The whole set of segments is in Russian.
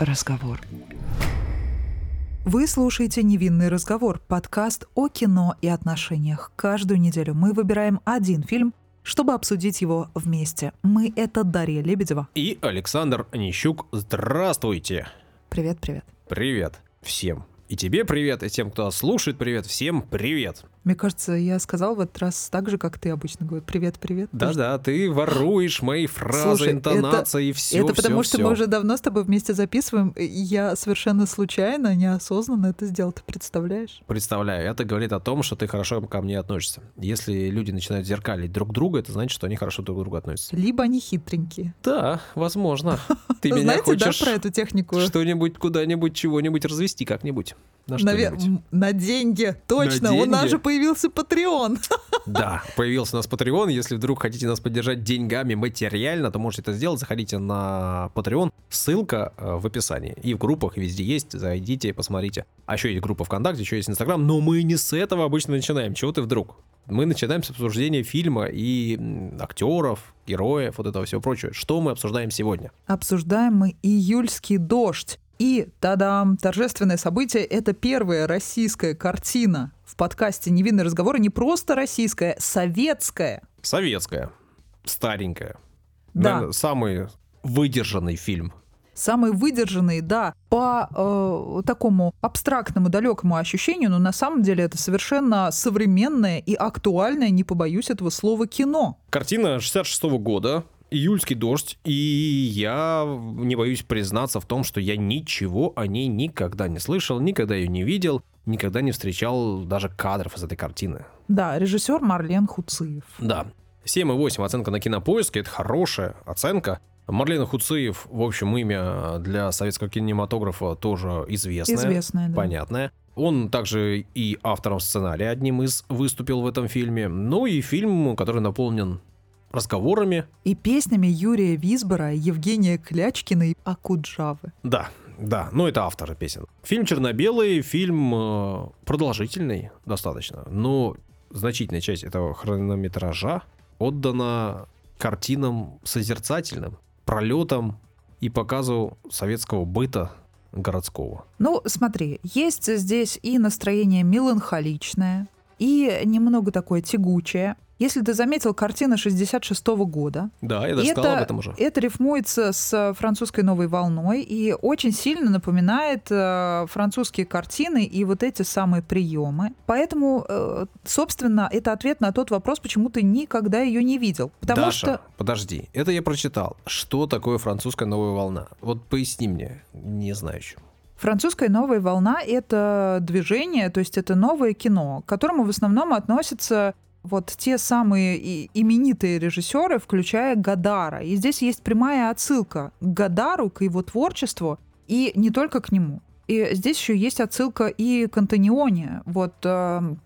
разговор. Вы слушаете «Невинный разговор» — подкаст о кино и отношениях. Каждую неделю мы выбираем один фильм, чтобы обсудить его вместе. Мы — это Дарья Лебедева. И Александр Нищук. Здравствуйте. Привет, привет. Привет всем. И тебе привет, и тем, кто слушает, привет. Всем привет. Мне кажется, я сказал в этот раз так же, как ты обычно говоришь. Привет, привет. Да-да, ты воруешь мои фразы, Слушай, интонации и это, все. Это потому, всё, что мы уже давно с тобой вместе записываем. и Я совершенно случайно, неосознанно это сделал. Ты представляешь? Представляю, это говорит о том, что ты хорошо ко мне относишься. Если люди начинают зеркалить друг друга, это значит, что они хорошо друг к другу относятся. Либо они хитренькие. Да, возможно. Ты меня хочешь про эту технику? что-нибудь куда-нибудь, чего-нибудь развести как-нибудь. На Навер- на деньги, точно. На У нас деньги? же появился Patreon. Да, появился у нас Patreon. Если вдруг хотите нас поддержать деньгами материально, то можете это сделать. Заходите на Patreon. Ссылка э, в описании. И в группах везде есть. Зайдите и посмотрите. А еще есть группа ВКонтакте, еще есть Инстаграм. Но мы не с этого обычно начинаем. Чего ты вдруг? Мы начинаем с обсуждения фильма и актеров, героев, вот этого всего прочего. Что мы обсуждаем сегодня? Обсуждаем мы июльский дождь. И, тадам, торжественное событие — это первая российская картина в подкасте «Невинный разговор». И не просто российская, советская. Советская. Старенькая. Да. Наверное, самый выдержанный фильм. Самый выдержанный, да, по э, такому абстрактному, далекому ощущению, но на самом деле это совершенно современное и актуальное, не побоюсь этого слова, кино. Картина 66 года, июльский дождь, и я не боюсь признаться в том, что я ничего о ней никогда не слышал, никогда ее не видел, никогда не встречал даже кадров из этой картины. Да, режиссер Марлен Хуциев. Да. 7,8 оценка на кинопоиске, это хорошая оценка. Марлена Хуциев, в общем, имя для советского кинематографа тоже известное. Известная, да. Понятное. Он также и автором сценария одним из выступил в этом фильме. Ну и фильм, который наполнен разговорами, И песнями Юрия Висбора, Евгения Клячкина и Акуджавы. Да, да, ну это авторы песен. Фильм черно-белый, фильм э, продолжительный достаточно, но значительная часть этого хронометража отдана картинам созерцательным, пролетам и показу советского быта городского. Ну, смотри, есть здесь и настроение меланхоличное, и немного такое тягучее. Если ты заметил, картина 66 года. Да, я даже это, об этом уже. это рифмуется с французской новой волной и очень сильно напоминает э, французские картины и вот эти самые приемы. Поэтому, э, собственно, это ответ на тот вопрос, почему ты никогда ее не видел. Потому Даша, что подожди, это я прочитал. Что такое французская новая волна? Вот поясни мне, не знаю еще. Французская новая волна — это движение, то есть это новое кино, к которому в основном относятся вот те самые и- именитые режиссеры, включая Гадара. И здесь есть прямая отсылка к Гадару, к его творчеству, и не только к нему. И здесь еще есть отсылка и к Антониони. Вот эм,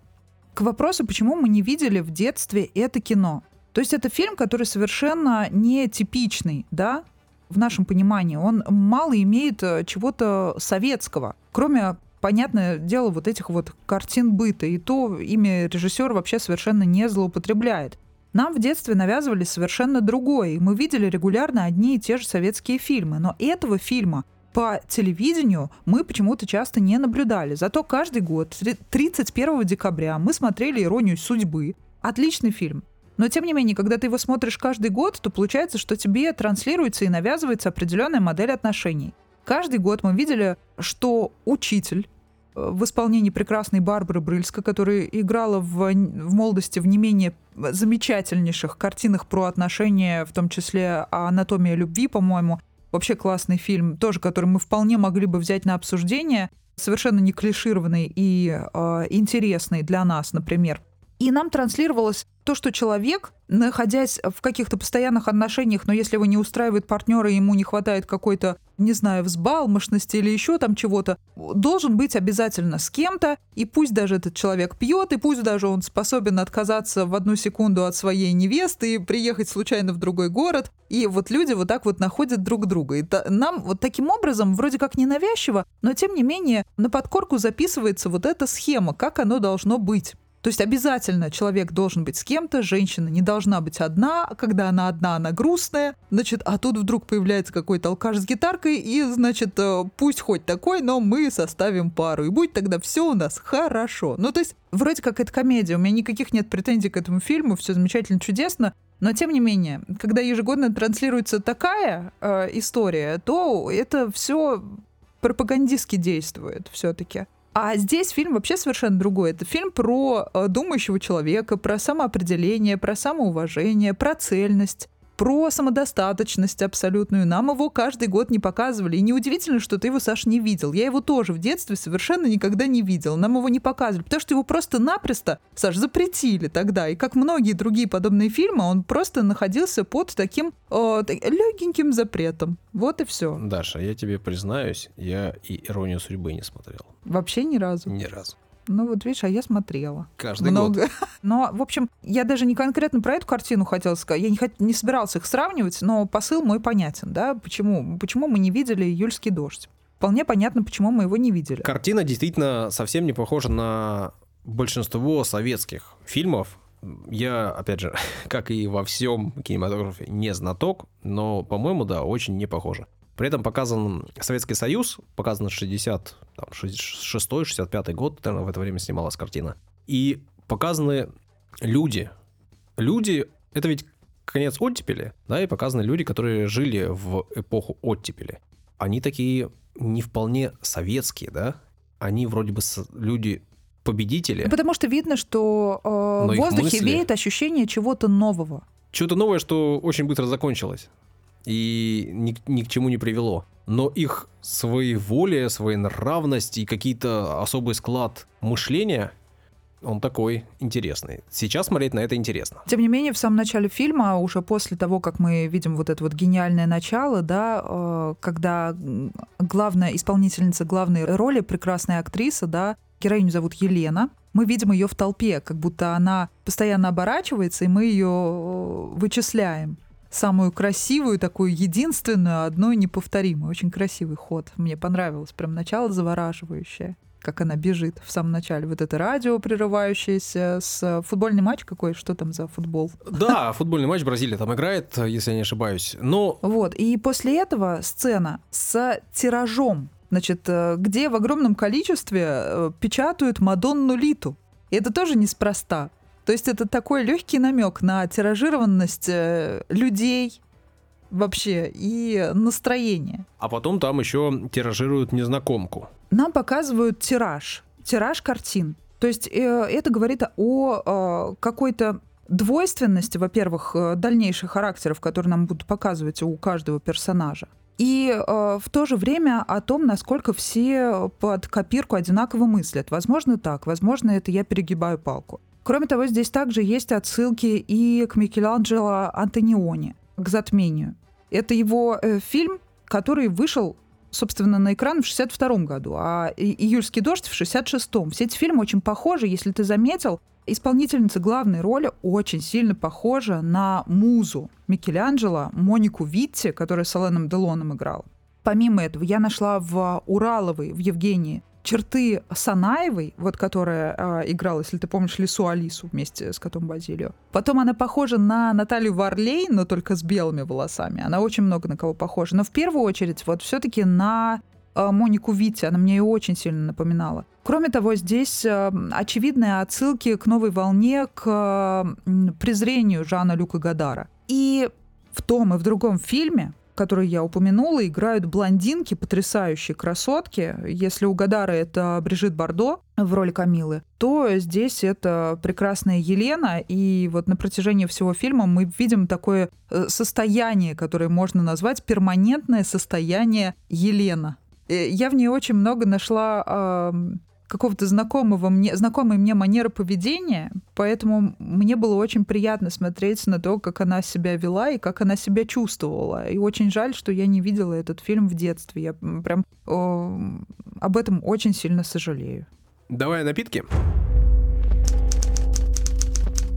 к вопросу, почему мы не видели в детстве это кино. То есть это фильм, который совершенно не типичный, да, в нашем понимании. Он мало имеет э, чего-то советского, кроме, понятное дело, вот этих вот картин быта. И то имя режиссера вообще совершенно не злоупотребляет. Нам в детстве навязывали совершенно другое, и мы видели регулярно одни и те же советские фильмы. Но этого фильма по телевидению мы почему-то часто не наблюдали. Зато каждый год, три- 31 декабря, мы смотрели «Иронию судьбы». Отличный фильм. Но тем не менее, когда ты его смотришь каждый год, то получается, что тебе транслируется и навязывается определенная модель отношений. Каждый год мы видели, что учитель в исполнении прекрасной Барбары Брыльска, которая играла в, в молодости в не менее замечательнейших картинах про отношения, в том числе «Анатомия любви», по-моему, вообще классный фильм, тоже, который мы вполне могли бы взять на обсуждение, совершенно не клишированный и э, интересный для нас, например. И нам транслировалось то, что человек, находясь в каких-то постоянных отношениях, но если его не устраивает партнера, ему не хватает какой-то, не знаю, взбалмошности или еще там чего-то, должен быть обязательно с кем-то, и пусть даже этот человек пьет, и пусть даже он способен отказаться в одну секунду от своей невесты и приехать случайно в другой город, и вот люди вот так вот находят друг друга. И нам вот таким образом, вроде как ненавязчиво, но тем не менее на подкорку записывается вот эта схема, как оно должно быть. То есть обязательно человек должен быть с кем-то, женщина не должна быть одна, а когда она одна, она грустная, значит, а тут вдруг появляется какой-то алкаш с гитаркой, и, значит, э, пусть хоть такой, но мы составим пару, и будет тогда все у нас хорошо. Ну, то есть, вроде как это комедия, у меня никаких нет претензий к этому фильму, все замечательно, чудесно, но тем не менее, когда ежегодно транслируется такая э, история, то это все пропагандистски действует все-таки. А здесь фильм вообще совершенно другой. Это фильм про э, думающего человека, про самоопределение, про самоуважение, про цельность про самодостаточность абсолютную. Нам его каждый год не показывали. И неудивительно, что ты его, Саш, не видел. Я его тоже в детстве совершенно никогда не видел. Нам его не показывали, потому что его просто-напросто, Саш, запретили тогда. И как многие другие подобные фильмы, он просто находился под таким э, легеньким запретом. Вот и все. Даша, я тебе признаюсь, я и «Иронию судьбы» не смотрел. Вообще ни разу? Ни разу. Ну вот видишь, а я смотрела. Каждый Много. год. Но, в общем, я даже не конкретно про эту картину хотела сказать. Я не, хот... не собирался их сравнивать, но посыл мой понятен, да? Почему? Почему мы не видели «Июльский дождь»? Вполне понятно, почему мы его не видели. Картина действительно совсем не похожа на большинство советских фильмов. Я, опять же, как и во всем кинематографе, не знаток, но, по-моему, да, очень не похоже. При этом показан Советский Союз, показан 60, там, 66-65 год, наверное, в это время снималась картина. И показаны люди. Люди, это ведь конец оттепели, да, и показаны люди, которые жили в эпоху оттепели. Они такие не вполне советские, да, они вроде бы люди победители. Потому что видно, что э, в воздухе мысли... веет ощущение чего-то нового. Чего-то новое, что очень быстро закончилось и ни, ни к чему не привело. Но их своеволие, своенравность и какие-то особый склад мышления он такой интересный. Сейчас смотреть на это интересно. Тем не менее, в самом начале фильма, уже после того, как мы видим вот это вот гениальное начало, да, э, когда главная исполнительница главной роли, прекрасная актриса, да, героиню зовут Елена, мы видим ее в толпе, как будто она постоянно оборачивается, и мы ее э, вычисляем самую красивую, такую единственную, одну неповторимую. Очень красивый ход. Мне понравилось. Прям начало завораживающее как она бежит в самом начале. Вот это радио, прерывающееся с футбольный матч какой, что там за футбол? Да, футбольный матч Бразилия там играет, если я не ошибаюсь. Но... Вот, и после этого сцена с тиражом, значит, э, где в огромном количестве э, печатают Мадонну Литу. И это тоже неспроста. То есть это такой легкий намек на тиражированность э, людей вообще и настроение. А потом там еще тиражируют незнакомку. Нам показывают тираж, тираж картин. То есть э, это говорит о э, какой-то двойственности, во-первых, дальнейших характеров, которые нам будут показывать у каждого персонажа. И э, в то же время о том, насколько все под копирку одинаково мыслят. Возможно, так, возможно, это я перегибаю палку. Кроме того, здесь также есть отсылки и к Микеланджело Антониони, к «Затмению». Это его э, фильм, который вышел собственно, на экран в 62 году, а «Июльский дождь» в 66-м. Все эти фильмы очень похожи, если ты заметил. Исполнительница главной роли очень сильно похожа на музу Микеланджело, Монику Витти, которая с Аленом Делоном играл. Помимо этого, я нашла в Ураловой, в Евгении, черты Санаевой, вот которая э, играла, если ты помнишь, Лису Алису вместе с котом Базилио. Потом она похожа на Наталью Варлей, но только с белыми волосами. Она очень много на кого похожа. Но в первую очередь вот все-таки на э, Монику Витти. Она мне ее очень сильно напоминала. Кроме того, здесь э, очевидные отсылки к новой волне, к э, презрению Жана Люка Гадара. И в том и в другом фильме которые я упомянула, играют блондинки, потрясающие красотки. Если у Гадара это Брижит Бардо в роли Камилы, то здесь это прекрасная Елена. И вот на протяжении всего фильма мы видим такое э, состояние, которое можно назвать перманентное состояние Елена. Э, я в ней очень много нашла какого-то знакомого мне, знакомой мне манеры поведения, поэтому мне было очень приятно смотреть на то, как она себя вела и как она себя чувствовала. И очень жаль, что я не видела этот фильм в детстве. Я прям о, об этом очень сильно сожалею. Давай напитки.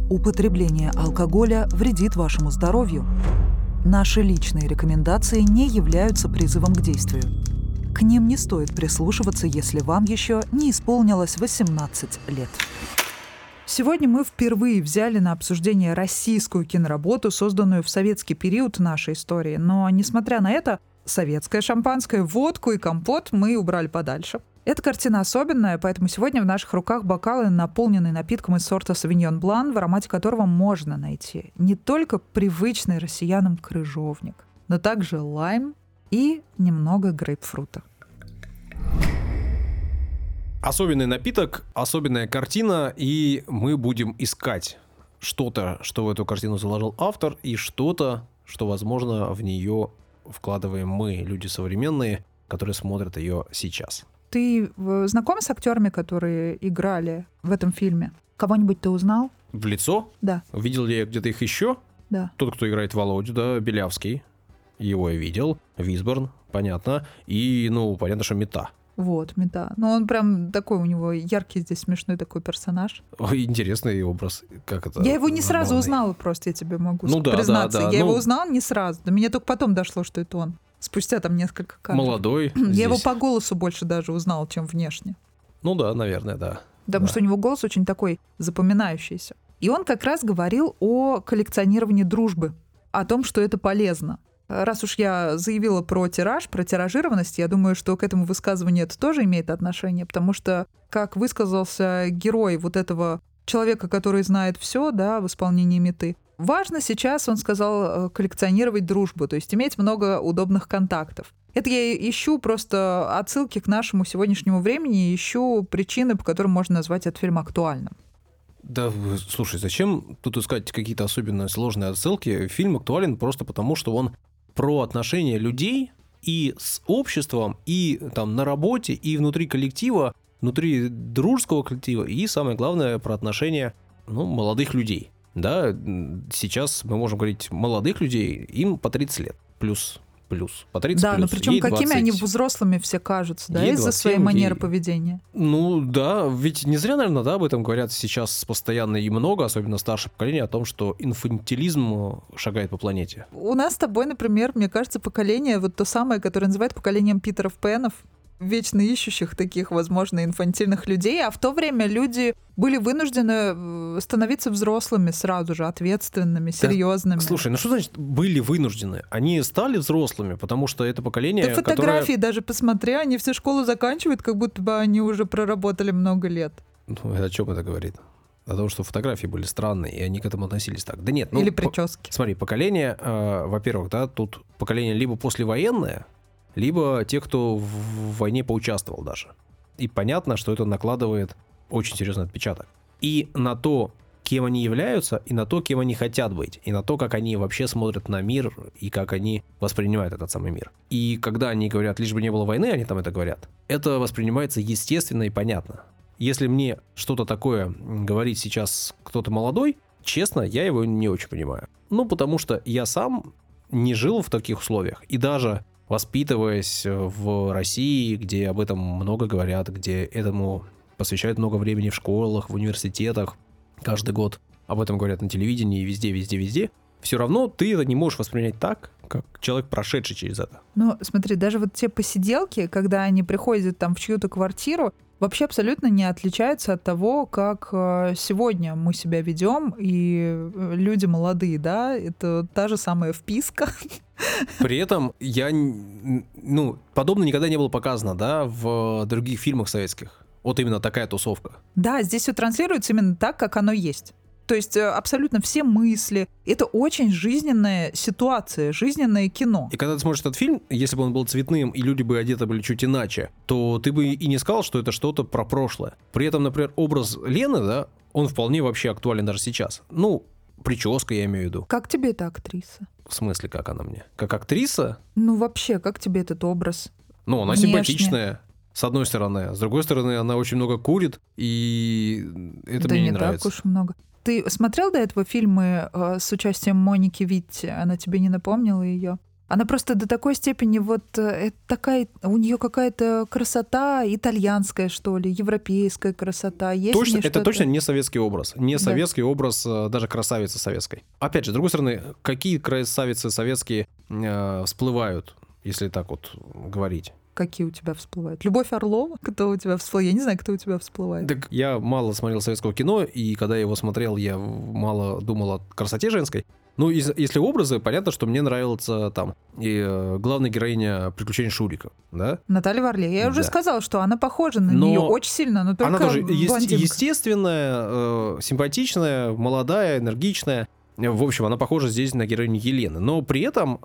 Употребление алкоголя вредит вашему здоровью. Наши личные рекомендации не являются призывом к действию. К ним не стоит прислушиваться, если вам еще не исполнилось 18 лет. Сегодня мы впервые взяли на обсуждение российскую киноработу, созданную в советский период нашей истории. Но, несмотря на это, советское шампанское, водку и компот мы убрали подальше. Эта картина особенная, поэтому сегодня в наших руках бокалы, наполненные напитком из сорта Савиньон Блан, в аромате которого можно найти не только привычный россиянам крыжовник, но также лайм и немного грейпфрута. Особенный напиток, особенная картина, и мы будем искать что-то, что в эту картину заложил автор, и что-то, что, возможно, в нее вкладываем мы, люди современные, которые смотрят ее сейчас. Ты э, знаком с актерами, которые играли в этом фильме? Кого-нибудь ты узнал? В лицо? Да. Видел ли я где-то их еще? Да. Тот, кто играет Володю, да, Белявский. Его я видел. Висборн, понятно. И, ну, понятно, что Мета. Вот, Мета. Но он прям такой, у него яркий здесь смешной такой персонаж. Ой, интересный образ. Как это? Я его не сразу узнала просто, я тебе могу Ну да, признаться. да, да, я ну- его узнала не сразу. До меня только потом дошло, что это он. Спустя там несколько кадров. Молодой. Я его здесь. по голосу больше даже узнала, чем внешне. Ну да, наверное, да. Потому Да. что у него голос очень такой запоминающийся. И он как раз говорил о коллекционировании дружбы, о том, что это полезно. Раз уж я заявила про тираж, про тиражированность, я думаю, что к этому высказыванию это тоже имеет отношение, потому что, как высказался герой вот этого человека, который знает все, да, в исполнении меты, важно сейчас, он сказал, э, коллекционировать дружбу, то есть иметь много удобных контактов. Это я ищу просто отсылки к нашему сегодняшнему времени, ищу причины, по которым можно назвать этот фильм актуальным. Да, слушай, зачем тут искать какие-то особенно сложные отсылки? Фильм актуален просто потому, что он про отношения людей и с обществом, и там на работе, и внутри коллектива, внутри дружеского коллектива, и самое главное про отношения ну, молодых людей. Да, сейчас мы можем говорить молодых людей, им по 30 лет, плюс, плюс, по 30 Да, плюс. но причем Ей какими 20. они взрослыми все кажутся, да, из-за 27, своей манеры ей- поведения. Ну да, ведь не зря, наверное, да, об этом говорят сейчас постоянно и много, особенно старшее поколение, о том, что инфантилизм э, шагает по планете. У нас с тобой, например, мне кажется, поколение, вот то самое, которое называют поколением Питеров Пенов, вечно ищущих таких, возможно, инфантильных людей, а в то время люди были вынуждены э, становиться взрослыми сразу же, ответственными, серьезными. Слушай, ну что значит были вынуждены? Они стали взрослыми, потому что это поколение, Ты фотографии даже посмотри, они все школу заканчивают, как будто бы они уже проработали много лет. которое... Ну, это о чем это говорит? О том, что фотографии были странные, и они к этому относились так. Да нет, ну... Или по- прически. Смотри, поколение, э, во-первых, да, тут поколение либо послевоенное, либо те, кто в войне поучаствовал даже. И понятно, что это накладывает очень серьезный отпечаток. И на то, кем они являются, и на то, кем они хотят быть, и на то, как они вообще смотрят на мир, и как они воспринимают этот самый мир. И когда они говорят, лишь бы не было войны, они там это говорят, это воспринимается естественно и понятно. Если мне что-то такое говорит сейчас кто-то молодой, честно, я его не очень понимаю. Ну, потому что я сам не жил в таких условиях. И даже воспитываясь э, в России, где об этом много говорят, где этому посвящают много времени в школах, в университетах, каждый год об этом говорят на телевидении, везде, везде, везде, все равно ты это не можешь воспринять так, как человек, прошедший через это. Ну, смотри, даже вот те посиделки, когда они приходят там в чью-то квартиру, вообще абсолютно не отличаются от того, как э, сегодня мы себя ведем, и э, люди молодые, да, это та же самая вписка. При этом я, ну, подобное никогда не было показано, да, в других фильмах советских. Вот именно такая тусовка. Да, здесь все транслируется именно так, как оно есть. То есть э, абсолютно все мысли. Это очень жизненная ситуация, жизненное кино. И когда ты смотришь этот фильм, если бы он был цветным и люди бы одеты были чуть иначе, то ты бы и не сказал, что это что-то про прошлое. При этом, например, образ Лены, да, он вполне вообще актуален даже сейчас. Ну, прическа я имею в виду. Как тебе эта актриса? В смысле, как она мне? Как актриса? Ну вообще, как тебе этот образ? Ну, она Внешне. симпатичная, с одной стороны. С другой стороны, она очень много курит, и это да мне не не нравится. так уж много. Ты смотрел до этого фильмы э, с участием Моники Витти? Она тебе не напомнила ее? Она просто до такой степени вот э, такая, у нее какая-то красота итальянская, что ли, европейская красота. Есть Точно, это точно не советский образ. Не Да. советский образ э, даже красавицы советской. Опять же, с другой стороны, какие красавицы советские э, всплывают, если так вот говорить? Какие у тебя всплывают? Любовь Орлова? Кто у тебя всплывает? Я не знаю, кто у тебя всплывает. Так я мало смотрел советского кино, и когда я его смотрел, я мало думал о красоте женской. Ну, из- если образы, понятно, что мне нравится там и э, главная героиня приключений Шурика, да? Наталья Варле. Я уже Да. сказала, что она похожа на Но нее очень сильно, но только Она тоже блондинка. естественная, э, симпатичная, молодая, энергичная. В общем, она похожа здесь на героиню Елены. Но при этом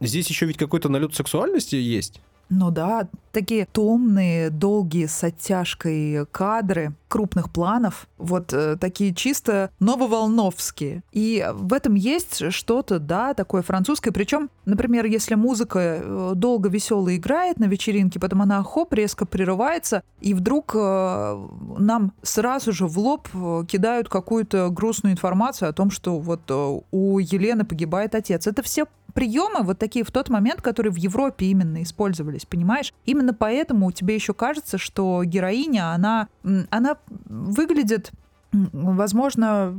здесь еще ведь какой-то налет сексуальности есть. Ну да, такие томные, долгие с оттяжкой кадры крупных планов, вот э, такие чисто нововолновские. И в этом есть что-то, да, такое французское. Причем, например, если музыка э, долго весело играет на вечеринке, потом она хоп, резко прерывается, и вдруг э, нам сразу же в лоб э, кидают какую-то грустную информацию о том, что вот э, у Елены погибает отец. Это все приемы вот такие в тот момент, которые в Европе именно использовались, понимаешь? Именно поэтому тебе еще кажется, что героиня, она, она выглядит возможно,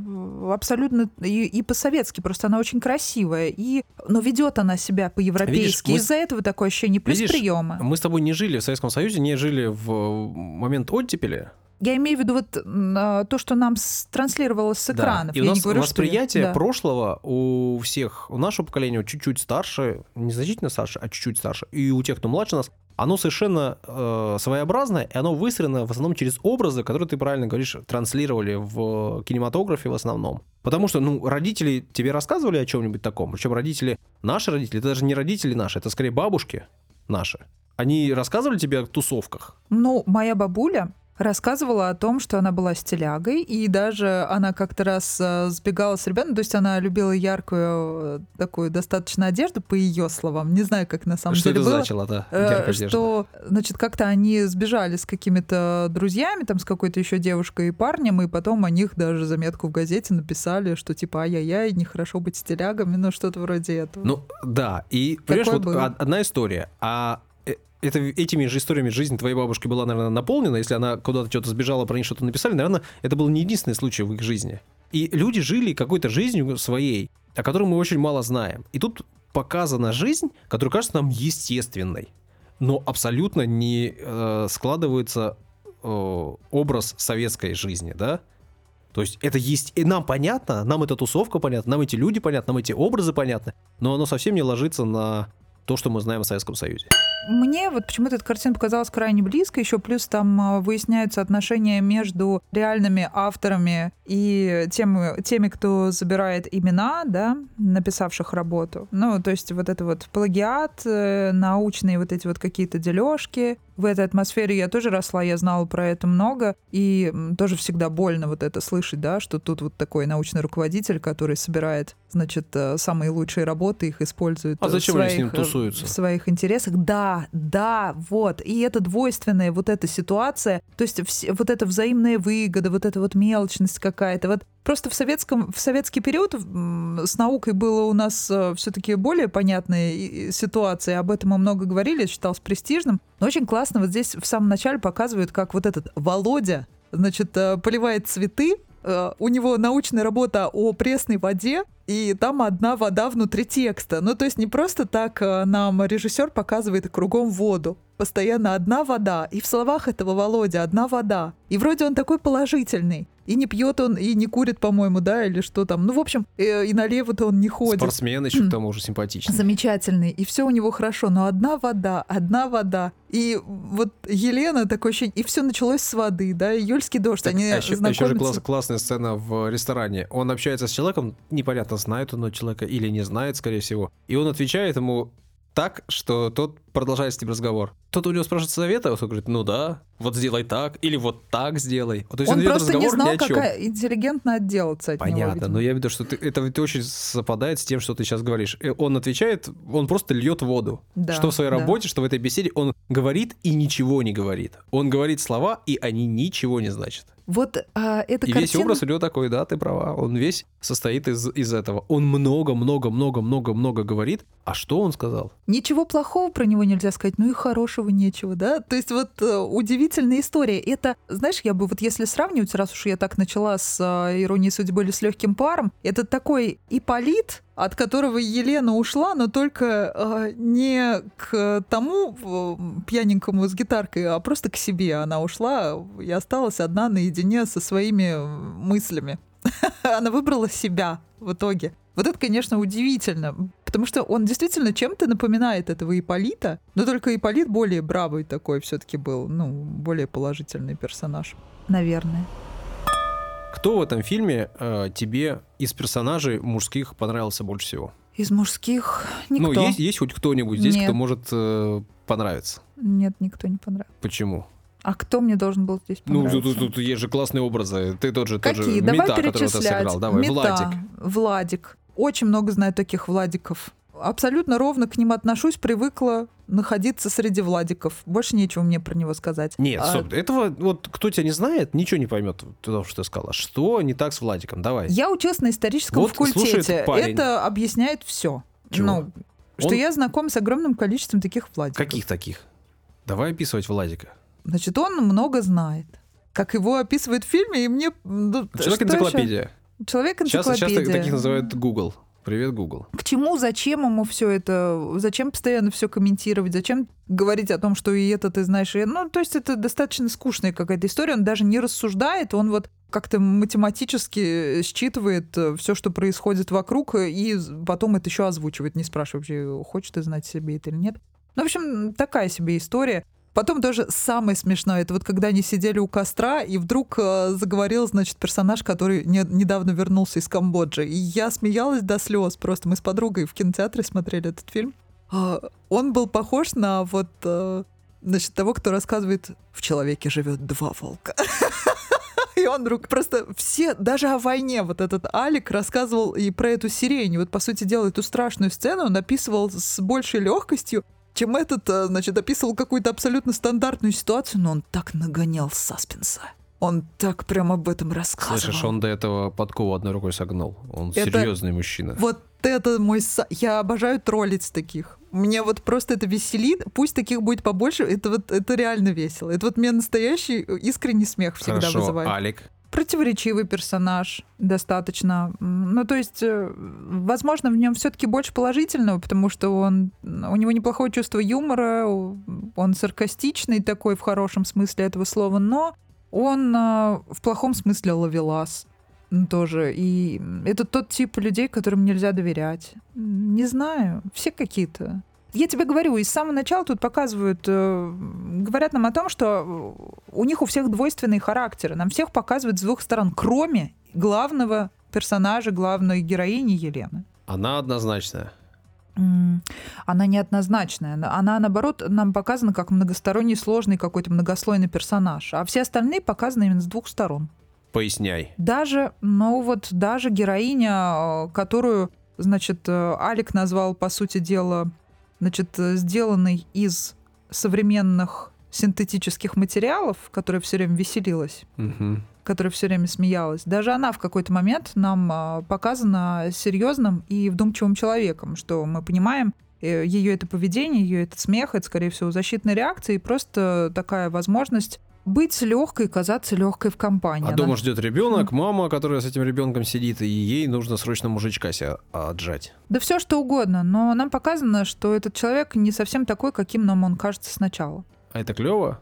абсолютно и, и по-советски, просто она очень красивая, и, но ведет она себя по-европейски. Из-за этого такое ощущение, плюс Видишь, приемы. Мы с тобой не жили в Советском Союзе, не жили в момент оттепели. Я имею в виду вот а, то, что нам транслировалось с Да. экранов. И у нас говорю, что восприятие да. прошлого у всех, у нашего поколения чуть-чуть старше, не значительно старше, а чуть-чуть старше, и у тех, кто младше нас, оно совершенно э, своеобразное, и оно выстроено в основном через образы, которые ты правильно говоришь, транслировали в кинематографе в основном. Потому что, ну, родители тебе рассказывали о чем-нибудь таком, причем родители, наши родители, это даже не родители наши, это скорее бабушки наши. Они рассказывали тебе о тусовках? Ну, моя бабуля рассказывала о том, что она была стилягой, и даже она как-то раз э, сбегала с ребятами, то есть она любила яркую э, такую достаточно одежду, по ее словам. Не знаю, как на самом что деле это было. значило, да? Э, яркая одежда? что, значит, как-то они сбежали с какими-то друзьями, там, с какой-то еще девушкой и парнем, и потом о них даже заметку в газете написали, что типа ай-яй-яй, нехорошо быть стилягами, ну, что-то вроде этого. Ну, да. И, понимаешь, Такое вот было. од- одна история. А это, этими же историями жизнь твоей бабушки была, наверное, наполнена. Если она куда-то что-то сбежала, про них что-то написали, наверное, это был не единственный случай в их жизни. И люди жили какой-то жизнью своей, о которой мы очень мало знаем. И тут показана жизнь, которая кажется нам естественной, но абсолютно не э, складывается э, образ советской жизни, да? То есть это есть, и нам понятно, нам эта тусовка понятна, нам эти люди понятны, нам эти образы понятны, но оно совсем не ложится на то, что мы знаем о Советском Союзе. Мне вот почему-то эта картина показалась крайне близко. Еще плюс там а, выясняются отношения между реальными авторами и теми, теми, кто забирает имена, да, написавших работу. Ну, то есть вот это вот плагиат, э, научные вот эти вот какие-то дележки. В этой атмосфере я тоже росла, я знала про это много. И тоже всегда больно вот это слышать, да, что тут вот такой научный руководитель, который собирает, значит, э, самые лучшие работы, их использует А в зачем они с своих, ним э, тусуются? в своих интересах. Да, да, вот. И это двойственная вот эта ситуация, то есть вот эта взаимная выгода, вот эта вот мелочность какая-то. Вот просто в советском в советский период с наукой было у нас все-таки более понятная ситуация. Об этом мы много говорили, считалось престижным. Но очень классно вот здесь в самом начале показывают, как вот этот Володя, значит, э, поливает цветы, э, у него научная работа о пресной воде, и там одна вода внутри текста. Ну, то есть не просто так э, нам режиссер показывает кругом воду. Постоянно одна вода. И в словах этого Володя одна вода. И вроде он такой положительный. И не пьет он, и не курит, по-моему, да, или что там. Ну, в общем, э, и налево-то он не ходит. Спортсмен еще к тому же симпатичный. Замечательный. И все у него хорошо. Но одна вода, одна вода. И вот Елена такой ощущение, и все началось с воды, да, и Юльский дождь, Так, они а еще, знакомятся. еще же класс- классная сцена в ресторане. Он общается с человеком, непонятно, знает он человека или не знает, скорее всего. И он отвечает ему так, что тот продолжает с ним разговор. Тот у него спрашивает совета, он говорит, ну да, вот сделай так, или вот так сделай. То есть он ведет просто не знал, как интеллигентно отделаться от него. Понятно, видимо. но я виду, что ты, это ведь очень совпадает с тем, что ты сейчас говоришь. Э, Он отвечает, он просто льет воду. Да, что в своей да. работе, что в этой беседе он говорит и ничего не говорит. Он говорит слова, и они ничего не значат. Вот а, эта и картина... весь образ у него такой, да, ты права. Он весь состоит из, из этого. Он много-много-много-много-много говорит. А что он сказал? Ничего плохого про него нельзя сказать, ну и хорошего нечего, да? То есть вот э, удивительная история. Это, знаешь, я бы вот если сравнивать, раз уж я так начала с э, «Иронией судьбы» или с «Легким паром», это такой Иполит, от которого Елена ушла, но только э, не к тому э, пьяненькому с гитаркой, а просто к себе. Она ушла и осталась одна наедине со своими мыслями. Она выбрала себя в итоге. Вот это, конечно, удивительно, потому что он действительно чем-то напоминает этого Иполита, но только Иполит более бравый такой все-таки был, ну, более положительный персонаж, наверное. Кто в этом фильме э, тебе из персонажей мужских понравился больше всего? Из мужских никто. Ну, есть, есть хоть кто-нибудь здесь, Нет. кто может э, понравиться? Нет, никто не понравился. Почему? А кто мне должен был здесь Ну, понравиться? тут, тут есть же классные образы. Ты тот же, тот же Какие? Давай Мета, которого ты перечислять. сыграл. Давай, Мета, Владик. Владик. Очень много знаю таких Владиков. Абсолютно ровно к ним отношусь, привыкла находиться среди Владиков. Больше нечего мне про него сказать. Нет, А, стоп, этого вот кто тебя не знает, ничего не поймет того, что ты сказала. Что не так с Владиком? Давай. Я училась на историческом Вот факультете. Это объясняет все. Чего? Ну, что Он- я знаком с огромным количеством таких Владиков. Каких таких? Давай описывать Владика. Значит, он много знает. Как его описывают в фильме, и мне... ну, Человек-энциклопедия. Человек Сейчас, энциклопедия. сейчас таких называют Google. Привет, Google. К чему, зачем ему все это? Зачем постоянно все комментировать? Зачем говорить о том, что и это ты знаешь? И... Ну, то есть это достаточно скучная какая-то история. Он даже не рассуждает, он вот как-то математически считывает все, что происходит вокруг, и потом это еще озвучивает, не спрашивая вообще, хочет ты знать себе это или нет. Ну, в общем, такая себе история. Потом тоже самое смешное, это вот когда они сидели у костра, и вдруг э, заговорил, значит, персонаж, который не- недавно вернулся из Камбоджи. И я смеялась до слез просто. Мы с подругой в кинотеатре смотрели этот фильм. А, он был похож на вот, э, значит, того, кто рассказывает, в человеке живет два волка. И он вдруг просто все, даже о войне, вот этот Алик рассказывал и про эту сирень. Вот, по сути дела, эту страшную сцену он описывал с большей легкостью, чем этот, э, значит, описывал какую-то абсолютно стандартную ситуацию, но он так нагонял саспенса. Он так прям об этом рассказывал. Слышишь, он до этого подкову одной рукой согнул. Он Это- серьезный мужчина. Вот это мой... са- Я обожаю троллить таких. Мне вот просто это веселит. Пусть таких будет побольше. Это вот это реально весело. Это вот мне настоящий э, искренний смех всегда Хорошо, вызывает. Алик. Противоречивый персонаж достаточно. Ну, то есть, э, возможно, в нем все-таки больше положительного, потому что он, у него неплохое чувство юмора, он саркастичный такой в хорошем смысле этого слова, но он э, в плохом смысле ловелас тоже. И это тот тип людей, которым нельзя доверять. Не знаю, все какие-то. Я тебе говорю, и с самого начала тут показывают, э, говорят нам о том, что у них у всех двойственные характеры. Нам всех показывают с двух сторон, кроме главного персонажа, главной героини Елены. Она однозначная. Она неоднозначная. Она- Она, наоборот, нам показана как многосторонний, сложный какой-то многослойный персонаж. А все остальные показаны именно с двух сторон. Поясняй. Даже, ну вот, даже героиня, э, которую, значит, э, Алик назвал, по сути дела, значит, э, сделанной из современных синтетических материалов, которая все время веселилась, Мгм. которая все время смеялась. Даже она в какой-то момент нам а, показана серьезным и вдумчивым человеком, что мы понимаем, ее это поведение, ее этот смех, это, скорее всего, защитная реакция и просто такая возможность быть легкой, казаться легкой в компании. А Она- дома ждет ребенок, мама, которая с этим ребенком сидит, и ей нужно срочно мужичка себя отжать. Да все что угодно, но нам показано, что этот человек не совсем такой, каким нам он кажется сначала. А это клево,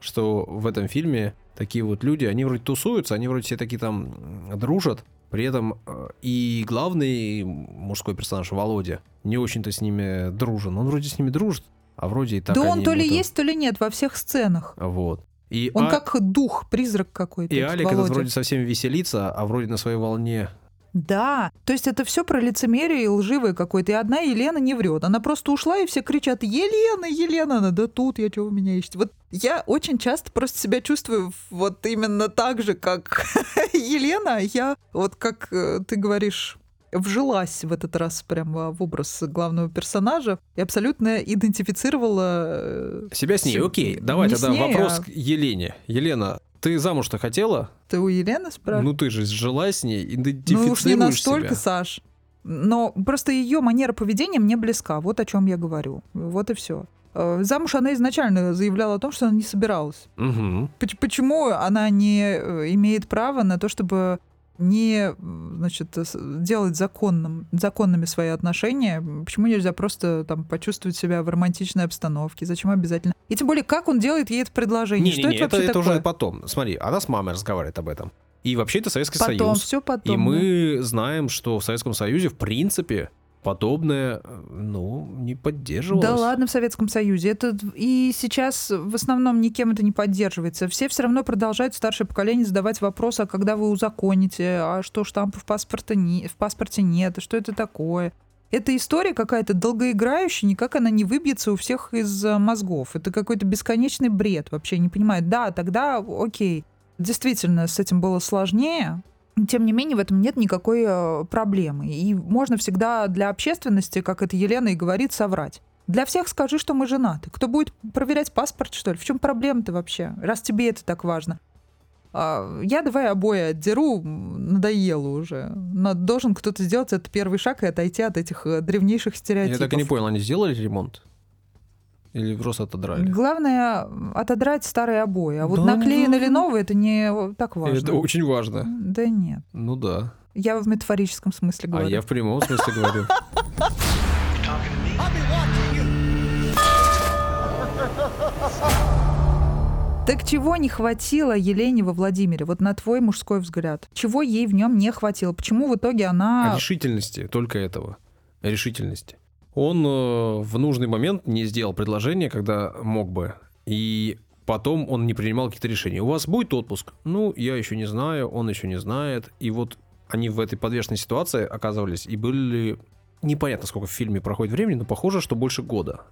что в этом фильме такие вот люди, они вроде тусуются, они вроде все такие там дружат, при этом э, и главный мужской персонаж Володя не очень-то с ними дружен. Он вроде с ними дружит, а вроде и так да он то ли будто- есть, то ли нет во всех сценах. Вот. И, Он А- как дух, призрак какой-то. и этот Алик этот Володя. вроде совсем веселится, а вроде на своей волне. Да, то есть это все про лицемерие и лживое какое-то. И одна Елена не врет. Она просто ушла, и все кричат «Елена, Елена!» Она, да тут я, что вы меня ищете? Вот я очень часто просто себя чувствую вот именно так же, как Елена. Я вот как э, ты говоришь вжилась в этот раз прямо в образ главного персонажа и абсолютно идентифицировала... э, Себя с ней, окей. Давай Не тогда ней, вопрос а- к Елене. Елена, ты замуж-то хотела? Ты у Елены спрашиваешь? Ну ты же жила с ней, идентифицируешь Ну уж не настолько, себя. Саш. Но просто ее манера поведения мне близка. Вот о чем я говорю. Вот и все. Э, замуж она изначально заявляла о том, что она не собиралась. Угу. Поч- Почему она не э, имеет права на то, чтобы не значит, с- делать законным, законными свои отношения? Почему нельзя просто там почувствовать себя в романтичной обстановке? Зачем обязательно? И тем более, как он делает ей это предложение? что Не-не-не, это это, вообще это такое? уже потом. Смотри, она с мамой разговаривает об этом. И вообще это Советский потом, Союз. все потом. И мы знаем, что в Советском Союзе, в принципе, подобное, э, ну, не поддерживалось. Да ладно, в Советском Союзе. Это и сейчас в основном никем это не поддерживается. Все все равно продолжают старшее поколение задавать вопросы, а когда вы узаконите, а что штампа в паспорте, не, в паспорте нет, а что это такое? Эта история какая-то долгоиграющая, никак она не выбьется у всех из э, мозгов. Это какой-то бесконечный бред, вообще не понимаю. Да, тогда окей. Действительно, с этим было сложнее, тем не менее, в этом нет никакой э, проблемы. И можно всегда для общественности, как это Елена и говорит, соврать. Для всех скажи, что мы женаты. Кто будет проверять паспорт, что ли? В чем проблема-то вообще? Раз тебе это так важно. А, Я давай обои отдеру, надоело уже. Надо, должен кто-то сделать этот первый шаг и отойти от этих э, древнейших Я стереотипов. так и не понял, они сделали ремонт? Или просто отодрали? Главное отодрать старые обои. А вот Да наклеены ну. ли новые, это не так важно. Это очень важно. Да нет. Ну да. Я в метафорическом смысле А говорю. я в прямом смысле говорю. Так чего не хватило Елене во Владимире? Вот на твой мужской взгляд. Чего ей в нем не хватило? Почему в итоге она... Решительности, только этого. Решительности. Он э, в нужный момент не сделал предложение, когда мог бы. И потом он не принимал каких-то решений. У вас будет отпуск? Ну, я еще не знаю, он еще не знает. И вот они в этой подвешенной ситуации оказывались и были... Непонятно, сколько в фильме проходит времени, но похоже, что больше года.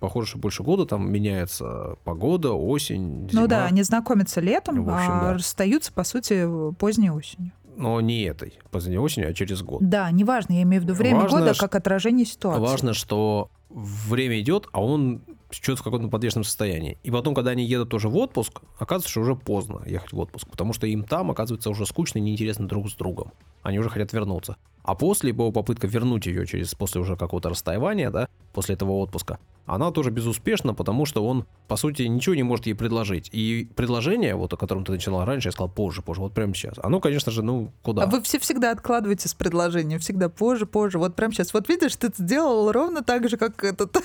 Похоже, что больше года там меняется погода, осень, зима. Ну да, они знакомятся летом, общем, а да. расстаются, по сути, поздней осенью. Но не этой, поздней осенью, а через год. Да, неважно, я имею в виду время Важно, года как отражение ситуации. Важно, что время идет, а он что-то в каком-то подвешенном состоянии. И потом, когда они едут тоже в отпуск, оказывается, что уже поздно ехать в отпуск, потому что им там, оказывается, уже скучно и неинтересно друг с другом. Они уже хотят вернуться. А после его попытка вернуть ее через после уже какого-то расставания, да, после этого отпуска, она тоже безуспешна, потому что он, по сути, ничего не может ей предложить. И предложение, вот о котором ты начинала раньше, я сказал позже, позже, вот прямо сейчас. Оно, конечно же, ну, куда? А вы все всегда откладываете с предложением, всегда позже, позже. Вот прям сейчас. Вот видишь, ты сделал ровно так же, как этот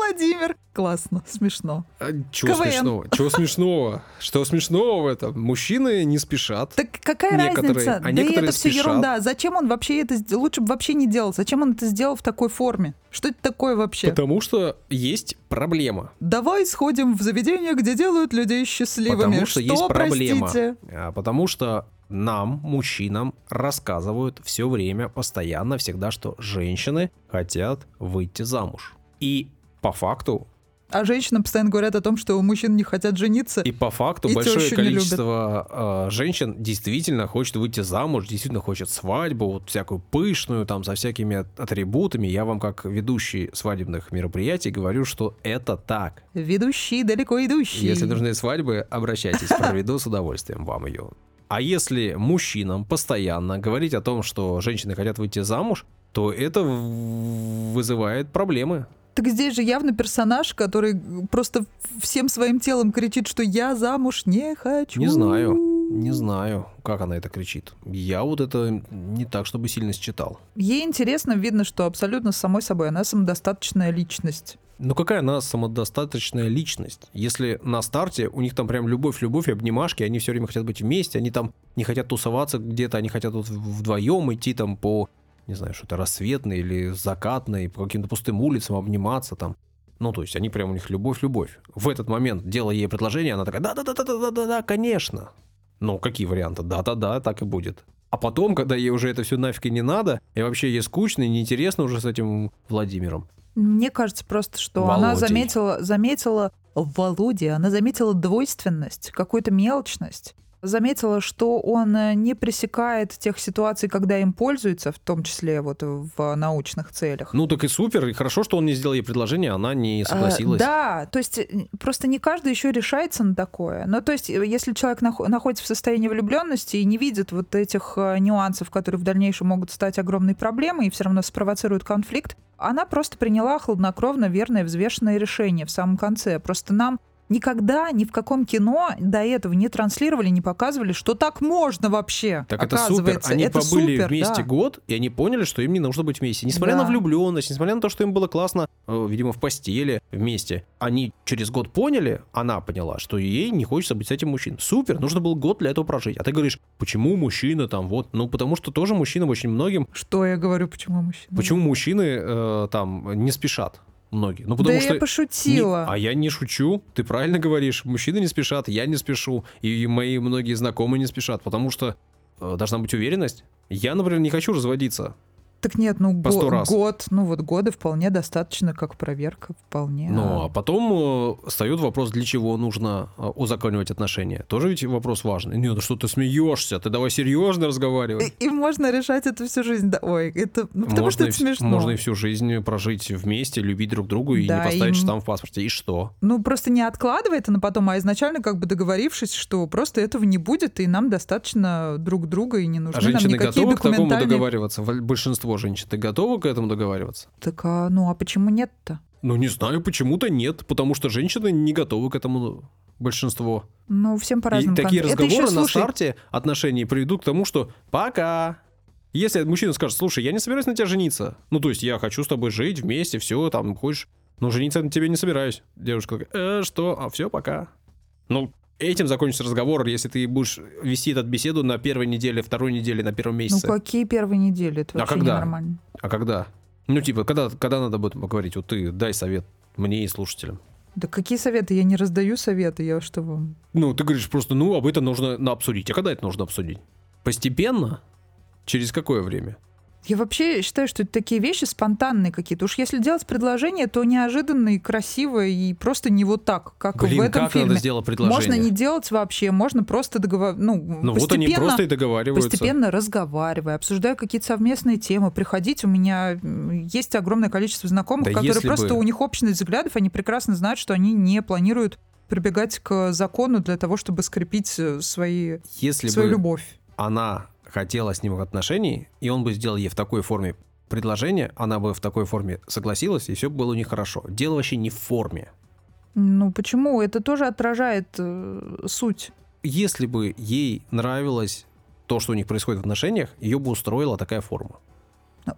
Владимир. Классно, смешно. А, Чего КВН. смешного? Чего смешного? Что смешного в этом? Мужчины не спешат. Так какая Некоторые, разница? а да и это все спешат. ерунда. Зачем он вообще это сделал? Лучше бы вообще не делал. Зачем он это сделал в такой форме? Что это такое вообще? Потому что есть проблема. Давай сходим в заведение, где делают людей счастливыми. Потому что есть проблема. простите? А, Потому что нам, мужчинам, рассказывают все время, постоянно, всегда, что женщины хотят выйти замуж. И по факту, А женщинам постоянно говорят о том, что мужчины не хотят жениться. и по факту И большое количество э, женщин действительно хочет выйти замуж, действительно хочет свадьбу, вот всякую пышную, там, со всякими атрибутами. Я вам, как ведущий свадебных мероприятий, говорю, что это так. Ведущий, далеко идущий. Если нужны свадьбы, обращайтесь, проведу с удовольствием вам ее. А если мужчинам постоянно говорить о том, что женщины хотят выйти замуж, то это вызывает проблемы. Так здесь же явно персонаж, который просто всем своим телом кричит, что я замуж не хочу. Не знаю, не знаю, как она это кричит. Я вот это не так, чтобы сильно считал. Ей интересно, видно, что абсолютно самой собой она самодостаточная личность. Ну какая она самодостаточная личность? Если на старте у них там прям любовь-любовь, обнимашки, они все время хотят быть вместе, они там не хотят тусоваться где-то, они хотят вот вдвоем идти там по, не знаю, что-то рассветной или закатной, по каким-то пустым улицам обниматься там. Ну, то есть они прям у них любовь-любовь. В этот момент, делая ей предложение, она такая, да-да-да-да-да-да-да, конечно. Ну, какие варианты? Да-да-да, так и будет. А потом, когда ей уже это все нафиг и не надо, и вообще ей скучно и неинтересно уже с этим Владимиром. Мне кажется просто, что она Володей. заметила, заметила в Володе, она заметила двойственность, какую-то мелочность. Заметила, что он э, не пресекает тех ситуаций, когда им пользуются, в том числе вот в научных целях. Ну так и супер, и хорошо, что он не сделал ей предложение, она не согласилась. А, да, то есть э, просто не каждый еще решается на такое. Ну, то есть, э, если человек нах- находится в состоянии влюбленности и не видит вот этих э, нюансов, которые в дальнейшем могут стать огромной проблемой и все равно спровоцируют конфликт, Она просто приняла хладнокровно верное взвешенное решение в самом конце. Просто нам никогда ни в каком кино до этого не транслировали, не показывали, что так можно вообще. Так это супер. Они это побыли супер, вместе да. год, и они поняли, что им не нужно быть вместе. Несмотря да. на влюбленность, несмотря на то, что им было классно, э, видимо, в постели вместе, они через год поняли, она поняла, что ей не хочется быть с этим мужчиной. Супер, нужно был год для этого прожить. А ты говоришь, почему мужчина там вот? Ну, потому что тоже мужчина очень многим... Что я говорю, почему мужчина? Почему мужчины э, там не спешат? Многие. Ну, потому да что я пошутила. Не, а я не шучу. Ты правильно говоришь. Мужчины не спешат, я не спешу. И мои многие знакомые не спешат, потому что э, должна быть уверенность. Я, например, не хочу разводиться. Так нет, ну По го- год, ну вот годы вполне достаточно, как проверка, вполне. Ну, а потом э, встает вопрос, для чего нужно э, узаконивать отношения. Тоже ведь вопрос важный. Нет, ну что ты смеешься? Ты давай серьезно разговаривай. И, и можно решать это всю жизнь. Да, ой, это, ну, потому можно что это смешно. Можно и всю жизнь прожить вместе, любить друг друга и да, не поставить и... штамп в паспорте. И что? Ну, просто не откладывай это на потом, а изначально как бы договорившись, что просто этого не будет, и нам достаточно друг друга, и не нужны а женщины нам готовы к такому договариваться? Большинство большинство женщин. Ты готова к этому договариваться? Так, а, ну а почему нет-то? Ну, не знаю, почему-то нет, потому что женщины не готовы к этому большинство. Ну, всем по-разному. И такие разговоры еще, на старте отношений приведут к тому, что пока. Если мужчина скажет, слушай, я не собираюсь на тебя жениться. Ну, то есть я хочу с тобой жить вместе, все, там, хочешь. Но жениться на тебе не собираюсь. Девушка такая, э, что? А все, пока. Ну, этим закончится разговор, если ты будешь вести эту беседу на первой неделе, второй неделе, на первом месяце. Ну какие первые недели? Это а вообще а когда? нормально. А когда? Ну типа, когда, когда надо будет поговорить? Вот ты дай совет мне и слушателям. Да какие советы? Я не раздаю советы, я что вам? Ну, ты говоришь просто, ну, об этом нужно обсудить. А когда это нужно обсудить? Постепенно? Через какое время? Я вообще считаю, что это такие вещи спонтанные какие-то. Уж если делать предложение, то неожиданно и красиво, и просто не вот так, как Блин, в этом как фильме. надо сделать предложение? Можно не делать вообще, можно просто договариваться. Ну, ну вот они просто и договариваются. Постепенно разговаривая, обсуждая какие-то совместные темы, приходить. У меня есть огромное количество знакомых, да которые просто бы... у них общность взглядов, они прекрасно знают, что они не планируют прибегать к закону для того, чтобы скрепить э, свои, если свою бы любовь. Она хотела с ним отношений, и он бы сделал ей в такой форме предложение, она бы в такой форме согласилась, и все было у них хорошо. Дело вообще не в форме. Ну почему? Это тоже отражает э, суть. Если бы ей нравилось то, что у них происходит в отношениях, ее бы устроила такая форма.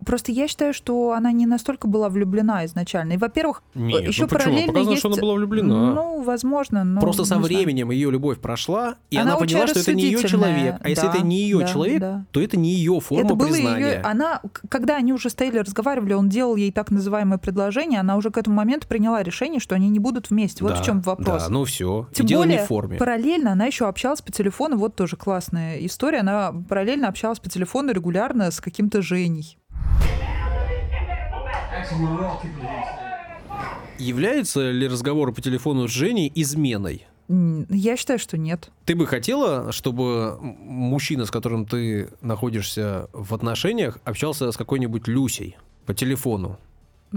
Просто я считаю, что она не настолько была влюблена изначально. И, во-первых, Нет, еще ну параллельно Показано, есть... что она была влюблена. Ну, возможно, но... Просто со временем ее любовь прошла, и она, она поняла, что это не ее человек. А да, если это не ее да, человек, да. то это не ее форма это было признания. Ее... Она, когда они уже стояли, разговаривали, он делал ей так называемое предложение, она уже к этому моменту приняла решение, что они не будут вместе. Вот да, в чем вопрос. Да, ну все. Тем и дело более, не в форме. параллельно она еще общалась по телефону, вот тоже классная история, она параллельно общалась по телефону регулярно с каким-то Женей. Является ли разговор по телефону с Женей изменой? Я считаю, что нет. Ты бы хотела, чтобы мужчина, с которым ты находишься в отношениях, общался с какой-нибудь Люсей по телефону?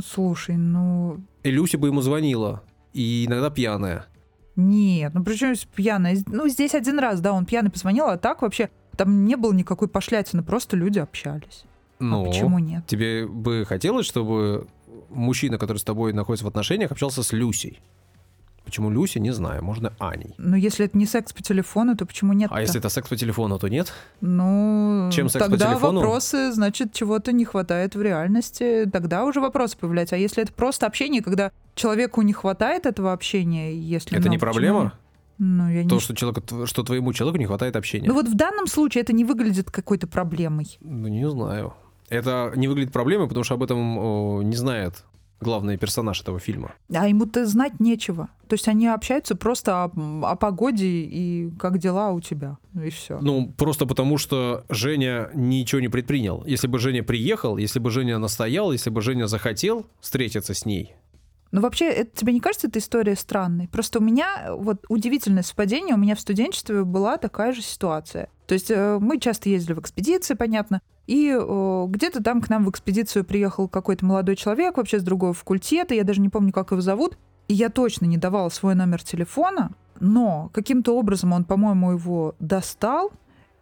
Слушай, ну... И Люся бы ему звонила, и иногда пьяная. Нет, ну причем пьяная? Ну, здесь один раз, да, он пьяный позвонил, а так вообще там не было никакой пошлятины, просто люди общались. Ну, а почему нет? Тебе бы хотелось, чтобы мужчина, который с тобой находится в отношениях, общался с Люсей? Почему Люся, не знаю, можно Аней. Ну, если это не секс по телефону, то почему нет? А если это секс по телефону, то нет? Ну, Чем секс тогда по телефону? вопросы, значит, чего-то не хватает в реальности, тогда уже вопросы появляются. А если это просто общение, когда человеку не хватает этого общения, если... Это ну, не проблема? Ну, я То, не... что, человеку, что твоему человеку не хватает общения. Ну вот в данном случае это не выглядит какой-то проблемой. Ну, не знаю. Это не выглядит проблемой, потому что об этом не знает главный персонаж этого фильма. А ему-то знать нечего. То есть они общаются просто о, о погоде и как дела у тебя, и все. Ну, просто потому что Женя ничего не предпринял. Если бы Женя приехал, если бы Женя настоял, если бы Женя захотел встретиться с ней, ну, вообще, это, тебе не кажется эта история странной? Просто у меня, вот удивительное совпадение, у меня в студенчестве была такая же ситуация. То есть э, мы часто ездили в экспедиции, понятно, и э, где-то там к нам в экспедицию приехал какой-то молодой человек, вообще с другого факультета, я даже не помню, как его зовут, и я точно не давала свой номер телефона, но каким-то образом он, по-моему, его достал,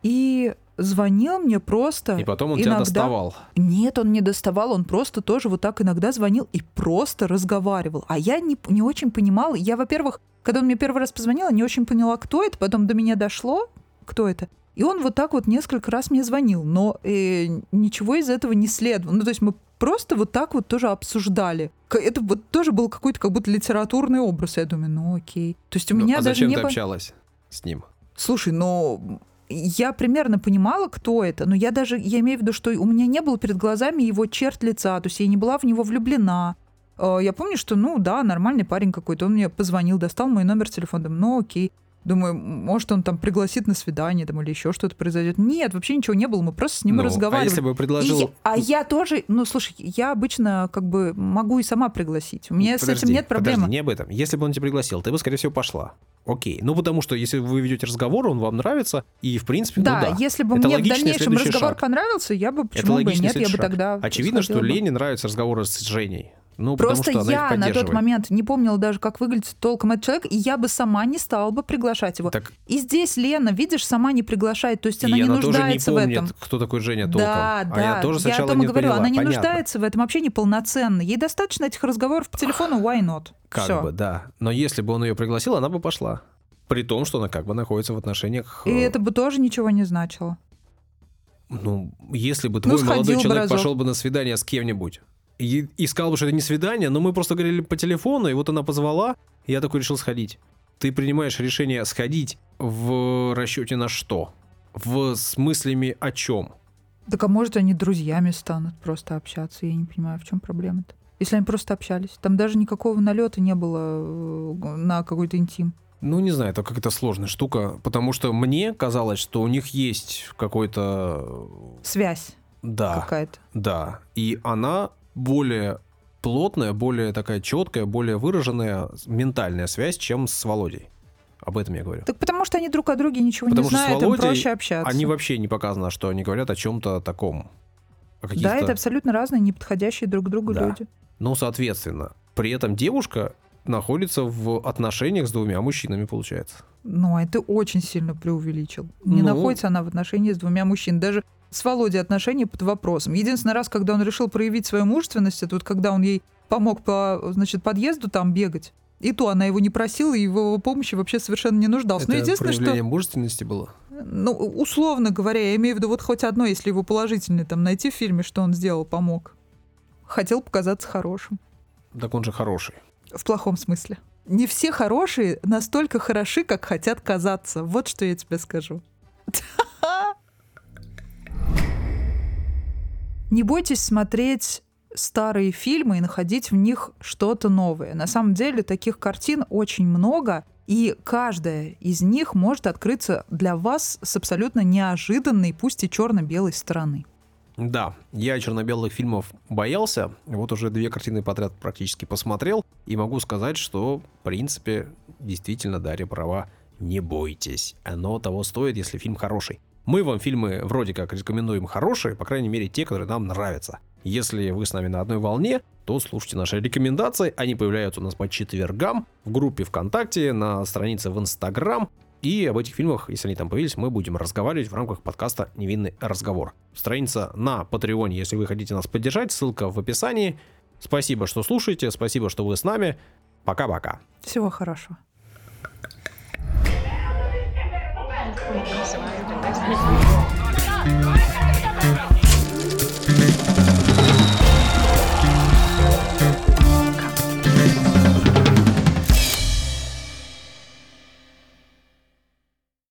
и звонил мне просто. И потом он иногда... тебя доставал. Нет, он не доставал, он просто тоже вот так иногда звонил и просто разговаривал. А я не, не очень понимала. Я, во-первых, когда он мне первый раз позвонил, я не очень поняла, кто это. Потом до меня дошло, кто это. И он вот так вот несколько раз мне звонил, но э, ничего из этого не следовало. Ну, то есть мы просто вот так вот тоже обсуждали. Это вот тоже был какой-то как будто литературный образ. Я думаю, ну окей. То есть у Ну, меня а даже зачем не ты общалась с ним? Слушай, ну я примерно понимала, кто это, но я даже, я имею в виду, что у меня не было перед глазами его черт лица, то есть я не была в него влюблена. Э, Я помню, что, ну да, нормальный парень какой-то, он мне позвонил, достал мой номер телефона, думаю, ну окей. Думаю, может, он там пригласит на свидание там, или еще что-то произойдет. Нет, вообще ничего не было, мы просто с ним Ну, разговаривали. А если бы И предложил... я- а я тоже, ну слушай, я обычно как бы могу и сама пригласить. У меня с Подожди, этим нет проблемы. Подожди, не об этом. Если бы он тебя пригласил, ты бы, скорее всего, пошла. Окей. Ну, потому что если вы ведете разговор, он вам нравится, и, в принципе, Да, ну да. если бы Это мне в дальнейшем разговор шаг. понравился, я бы почему бы и нет, я бы шаг. тогда Очевидно, что бы. Лене нравятся разговоры с Женей. Ну, Просто потому я на тот момент не помнила даже, как выглядит толком этот человек, и я бы сама не стала бы приглашать его. Так И здесь Лена, видишь, сама не приглашает, то есть она и не она тоже не нуждается в помнит, этом. кто такой Женя толком. Да, а да, я тоже о сначала том и не говорю, поняла. она не Понятно. нуждается в этом, вообще неполноценно. Ей достаточно этих разговоров по телефону, why not? Как Всё. бы, да. Но если бы он ее пригласил, она бы пошла. При том, что она как бы находится в отношениях... И э, это бы тоже ничего не значило. Ну, если бы твой сходил молодой человек разок. пошел бы на свидание с кем-нибудь и, и сказал бы, что это не свидание, но мы просто говорили по телефону, и вот она позвала, и я такой решил сходить. Ты принимаешь решение сходить в расчете на что? В с мыслями о чем? Так а может они друзьями станут просто общаться? Я не понимаю, в чем проблема-то. Если они просто общались. Там даже никакого налета не было э, на какой-то интим. Ну, не знаю, это какая-то сложная штука, потому что мне казалось, что у них есть какой-то... Связь Да, какая-то. да. И она более плотная, более такая четкая, более выраженная ментальная связь, чем с Володей. Об этом я говорю. Так потому что они друг о друге ничего Потому не знают, им Володей проще общаться. Они вообще не показано, что они говорят о чем-то таком. О Да, это абсолютно разные, неподходящие друг другу Да. люди. Ну, соответственно, при этом девушка находится в отношениях с двумя мужчинами, получается. Ну, а ты очень сильно преувеличил. Не Ну. находится она в отношении с двумя мужчинами. Даже с Володей отношения под вопросом. Единственный раз, когда он решил проявить свою мужественность, это вот когда он ей помог по, значит, подъезду там бегать. И то она его не просила, и его помощи вообще совершенно не нуждался. Но это единственное, что... проявление мужественности было. Ну, условно говоря, я имею в виду вот хоть одно, если его положительное там найти в фильме, что он сделал, помог. Хотел показаться хорошим. Так он же хороший. В плохом смысле. Не все хорошие настолько хороши, как хотят казаться. Вот что я тебе скажу. Не бойтесь смотреть старые фильмы и находить в них что-то новое. На самом деле таких картин очень много, и каждая из них может открыться для вас с абсолютно неожиданной, пусть и черно-белой стороны. Да, я черно-белых фильмов боялся. Вот уже две картины подряд практически посмотрел. И могу сказать, что, в принципе, действительно, Дарья права. Не бойтесь. Оно того стоит, если фильм хороший. Мы вам фильмы вроде как рекомендуем хорошие, по крайней мере, те, которые нам нравятся. Если вы с нами на одной волне, то слушайте наши рекомендации. Они появляются у нас по четвергам в группе ВКонтакте, на странице в Инстаграм. И об этих фильмах, если они там появились, мы будем разговаривать в рамках подкаста «Невинный разговор». Страница на Патреоне, если вы хотите нас поддержать, ссылка в описании. Спасибо, что слушаете, спасибо, что вы с нами. Пока-пока. Всего хорошего. 啊 炸